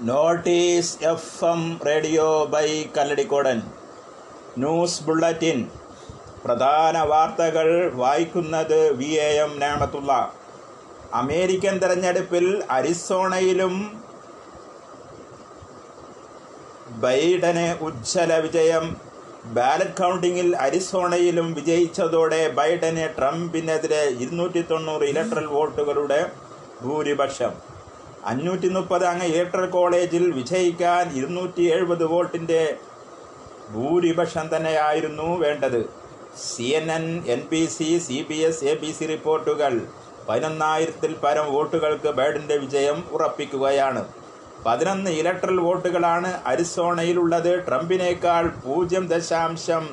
Notice F M radio by Kalladikkodan. News bulletin. പ്രധാന വാർത്തകൾ വായിക്കുന്നത് V A M Namathulla. American തെരഞ്ഞെടുപ്പിൽ അരിസോണയിലും ബൈഡന് ഉജ്ജ്വല വിജയം. ബാലറ്റ് കൗണ്ടിങ്ങിൽ അരിസോണയിലും വിജയിച്ചതോടെ ബൈഡന് ട്രംപിനെതിരെ ഇരുന്നൂറ്റി തൊണ്ണൂറ് ഇലക്ട്രൽ വോട്ടുകളുടെ ഭൂരിപക്ഷം. അഞ്ഞൂറ്റി മുപ്പത് അംഗ ഏട്ടർ കോളേജിൽ വിജയിക്കാൻ ഇരുന്നൂറ്റി എഴുപത് വോട്ടിന്റെ ഭൂരിപക്ഷം തന്നെയായിരുന്നു വേണ്ടത്. C N N N B C C B S A B C റിപ്പോർട്ടുകൾ. പതിനൊന്നായിരത്തിൽ പരം വോട്ടുകൾക്ക് ബൈഡന്റെ വിജയം ഉറപ്പിക്കുകയാണ്. പതിനൊന്ന് ഇലക്ട്രൽ വോട്ടുകളാണ് അരിസോണയിലുള്ളത്. ട്രംപിനേക്കാൾ പൂജ്യം ദശാംശം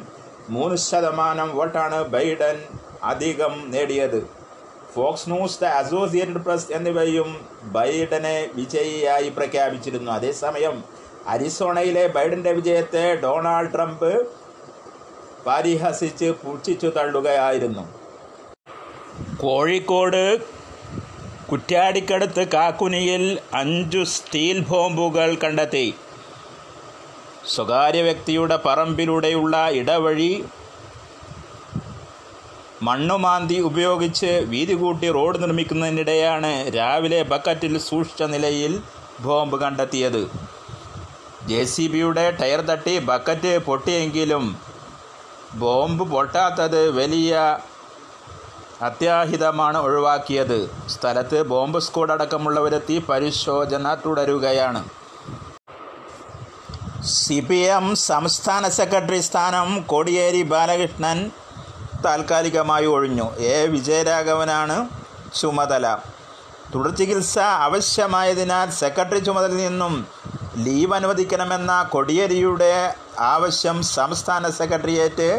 മൂന്ന് ശതമാനം വോട്ടാണ് ബൈഡൻ അധികം നേടിയത്. Fox News the Associated Press എന്നിവയും ബൈഡനെ വിജയിയായി പ്രഖ്യാപിച്ചിരുന്നു. അതേസമയം അരിസോണയിലെ ബൈഡന്റെ വിജയത്തെ ഡൊണാൾഡ് ട്രംപ് പരിഹസിച്ച് പുച്ഛിച്ചു തള്ളുകയായിരുന്നു. കോഴിക്കോട് കുറ്റാടിക്കടുത്ത് കാക്കുനിയിൽ അഞ്ചു സ്റ്റീൽ ബോംബുകൾ കണ്ടെത്തി. സ്വകാര്യ വ്യക്തിയുടെ പറമ്പിലൂടെയുള്ള ഇടവഴി മണ്ണുമാന്തി ഉപയോഗിച്ച് വീതി കൂട്ടി റോഡ് നിർമ്മിക്കുന്നതിനിടെയാണ് രാവിലെ ബക്കറ്റിൽ സൂക്ഷിച്ച നിലയിൽ ബോംബ് കണ്ടെത്തിയത്. ജെ സി ബിയുടെ ടയർ തട്ടി ബക്കറ്റ് പൊട്ടിയെങ്കിലും ബോംബ് പൊട്ടാത്തത് വലിയ അത്യാഹിതമാണ് ഒഴിവാക്കിയത്. സ്ഥലത്ത് ബോംബ് സ്ക്വാഡ് അടക്കമുള്ളവരെത്തി പരിശോധന തുടരുകയാണ്. സി പി എം സംസ്ഥാന സെക്രട്ടറി സ്ഥാനം കോടിയേരി ബാലകൃഷ്ണൻ താൽക്കാലികമായി ഒഴിഞ്ഞു. എ വിജയരാഘവനാണ് ചുമതല. തുടർ ചികിത്സ ആവശ്യമായതിനാൽ സെക്രട്ടറി ചുമതലയിൽ നിന്നും ലീവ് അനുവദിക്കണമെന്ന കൊടിയേരിയുടെ ആവശ്യം സംസ്ഥാന സെക്രട്ടേറിയറ്റ്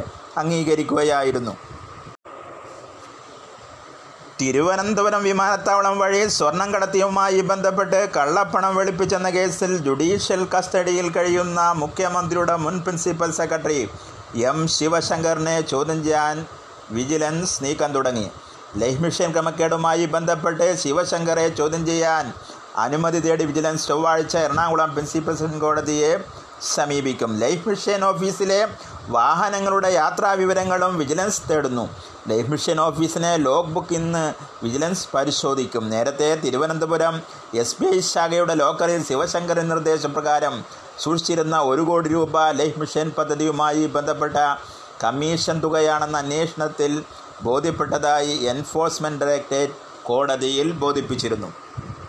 അംഗീകരിക്കുകയായിരുന്നു. തിരുവനന്തപുരം വിമാനത്താവളം വഴി സ്വർണം കടത്തിയുമായി ബന്ധപ്പെട്ട് കള്ളപ്പണം വെളുപ്പിച്ചെന്ന കേസിൽ ജുഡീഷ്യൽ കസ്റ്റഡിയിൽ കഴിയുന്ന മുഖ്യമന്ത്രിയുടെ മുൻ പ്രിൻസിപ്പൽ സെക്രട്ടറി എം ശിവശങ്കറിനെ ചോദ്യം ചെയ്യാൻ വിജിലൻസ് നീക്കം തുടങ്ങി. ലൈഫ് മിഷൻ ക്രമക്കേടുമായി ബന്ധപ്പെട്ട് ശിവശങ്കറെ ചോദ്യം ചെയ്യാൻ അനുമതി തേടി വിജിലൻസ് ചൊവ്വാഴ്ച എറണാകുളം പ്രിൻസിപ്പൽ കോടതിയെ സമീപിക്കും. ലൈഫ് മിഷൻ ഓഫീസിലെ വാഹനങ്ങളുടെ യാത്രാ വിവരങ്ങളും വിജിലൻസ് തേടുന്നു. ലൈഫ് മിഷൻ ഓഫീസിനെ ലോഗ് ബുക്ക് ഇന്ന് വിജിലൻസ് പരിശോധിക്കും. നേരത്തെ തിരുവനന്തപുരം എസ് ബി ഐ ശാഖയുടെ ലോക്കറിൽ ശിവശങ്കരൻ നിർദ്ദേശപ്രകാരം സൂക്ഷിച്ചിരുന്ന ഒരു കോടി രൂപ ലൈഫ് മിഷൻ പദ്ധതിയുമായി ബന്ധപ്പെട്ട കമ്മീഷൻ തുകയാണെന്ന അന്വേഷണത്തിൽ ബോധ്യപ്പെട്ടതായി എൻഫോഴ്സ്മെന്റ് ഡയറക്ടറേറ്റ് കോടതിയിൽ ബോധിപ്പിച്ചിരുന്നു.